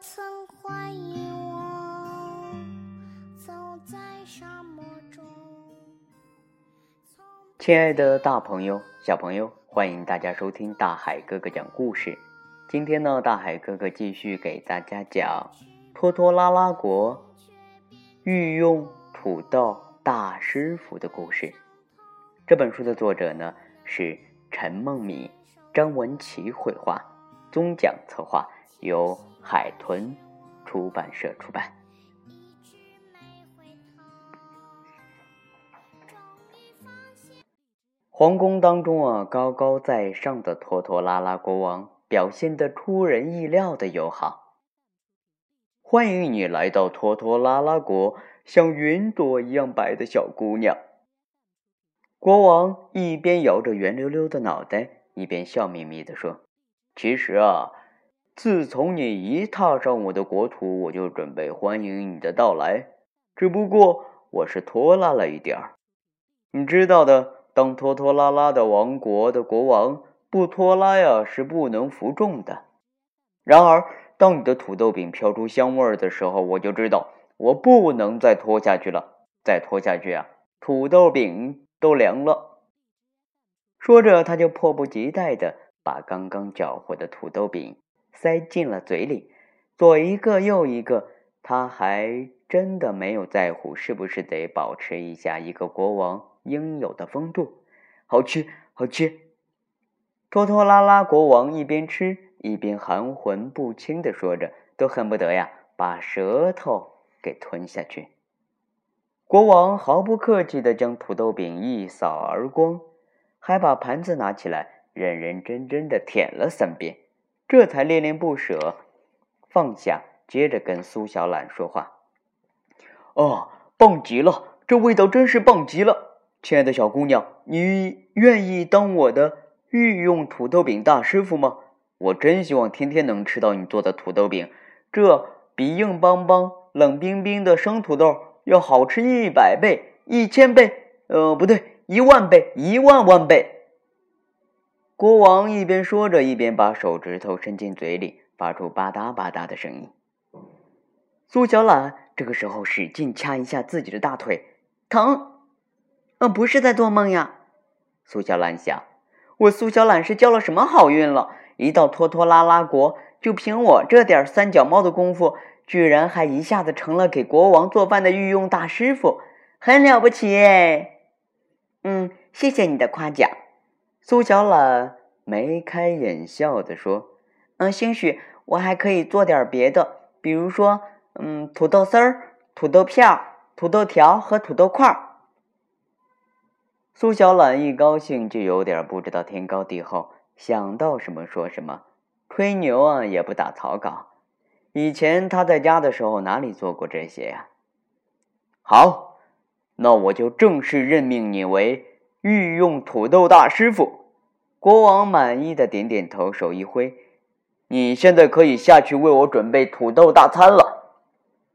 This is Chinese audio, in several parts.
曾怀疑我，走在沙漠中。亲爱的，大朋友、小朋友，欢迎大家收听大海哥哥讲故事。今天呢，大海哥哥继续给大家讲拖拖拉拉国御用土豆大师傅的故事。这本书的作者呢是陈梦米，张文琪绘画，宗奖策划，由海豚出版社出版。皇宫当中啊，高高在上的拖拖拉拉国王表现得出人意料的友好。欢迎你来到拖拖拉拉国，像云朵一样白的小姑娘。国王一边摇着圆溜溜的脑袋，一边笑眯眯地说：“其实啊，自从你一踏上我的国土，我就准备欢迎你的到来，只不过我是拖拉了一点儿。你知道的。”当拖拖拉拉的王国的国王不拖拉呀，是不能服众的。然而，当你的土豆饼飘出香味儿的时候，我就知道我不能再拖下去了。再拖下去啊，土豆饼都凉了。说着，他就迫不及待地把刚刚搅和的土豆饼塞进了嘴里，左一个，右一个。他还真的没有在乎是不是得保持一下一个国王。应有的风度，好吃，好吃。拖拖拉拉国王一边吃一边含混不清的说着，都恨不得呀把舌头给吞下去。国王毫不客气的将土豆饼一扫而光，还把盘子拿起来，认认真真的舔了三遍，这才恋恋不舍放下，接着跟苏小懒说话：“哦，棒极了，这味道真是棒极了。”亲爱的小姑娘，你愿意当我的御用土豆饼大师傅吗？我真希望天天能吃到你做的土豆饼，这比硬邦邦、冷冰冰的生土豆要好吃一百倍、一千倍，呃，不对，一万倍、一万万倍。国王一边说着，一边把手指头伸进嘴里，发出吧嗒吧嗒的声音。苏小懒这个时候使劲掐一下自己的大腿，疼。呃，不是在做梦呀，苏小懒想，我苏小懒是交了什么好运了？一到拖拖拉拉国，就凭我这点三脚猫的功夫，居然还一下子成了给国王做饭的御用大师傅，很了不起耶！嗯，谢谢你的夸奖，苏小懒眉开眼笑的说。嗯，兴许我还可以做点别的，比如说，嗯，土豆丝儿、土豆片、土豆条和土豆块。苏小懒一高兴就有点不知道天高地厚，想到什么说什么，吹牛啊也不打草稿。以前他在家的时候哪里做过这些呀？好，那我就正式任命你为御用土豆大师傅。国王满意的点点头，手一挥：“你现在可以下去为我准备土豆大餐了。”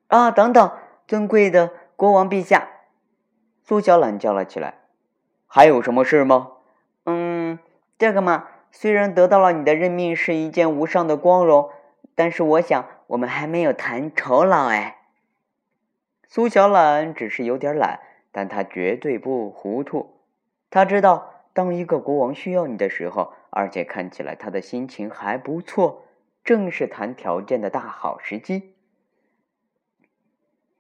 啊，等等，尊贵的国王陛下！苏小懒叫了起来。还有什么事吗？嗯，这个嘛，虽然得到了你的任命是一件无上的光荣，但是我想我们还没有谈酬劳哎。苏小懒只是有点懒，但他绝对不糊涂。他知道，当一个国王需要你的时候，而且看起来他的心情还不错，正是谈条件的大好时机。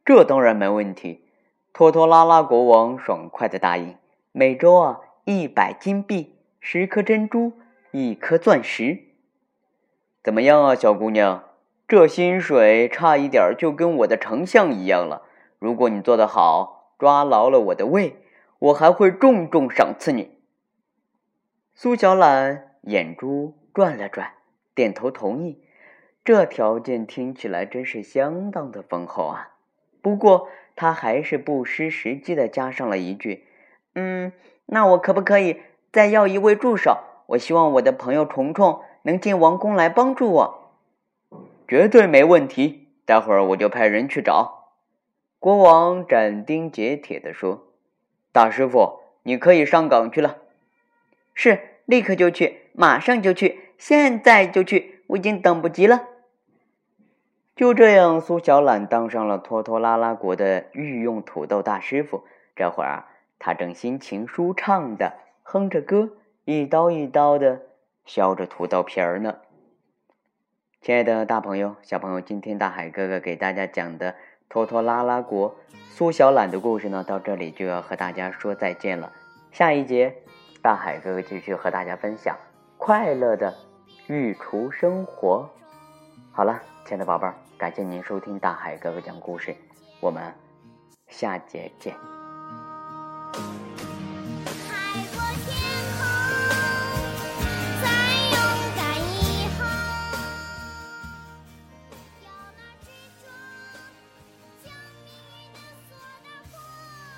这当然没问题，拖拖拉拉国王爽快的答应。每周啊，一百金币，十颗珍珠，一颗钻石，怎么样啊，小姑娘？这薪水差一点就跟我的丞相一样了。如果你做得好，抓牢了我的胃，我还会重重赏赐你。苏小懒眼珠转了转，点头同意。这条件听起来真是相当的丰厚啊。不过他还是不失时机的加上了一句。嗯，那我可不可以再要一位助手？我希望我的朋友虫虫能进王宫来帮助我。绝对没问题，待会儿我就派人去找。国王斩钉截铁地说：“大师傅，你可以上岗去了。”是，立刻就去，马上就去，现在就去，我已经等不及了。就这样，苏小懒当上了拖拖拉拉国的御用土豆大师傅。这会儿啊，他正心情舒畅的哼着歌，一刀一刀的削着土豆皮儿呢。亲爱的大朋友、小朋友，今天大海哥哥给大家讲的拖拖拉拉国苏小懒的故事呢，到这里就要和大家说再见了。下一节，大海哥哥继续和大家分享快乐的御厨生活。好了，亲爱的宝贝儿。感谢您收听大海哥哥讲故事，我们下节见。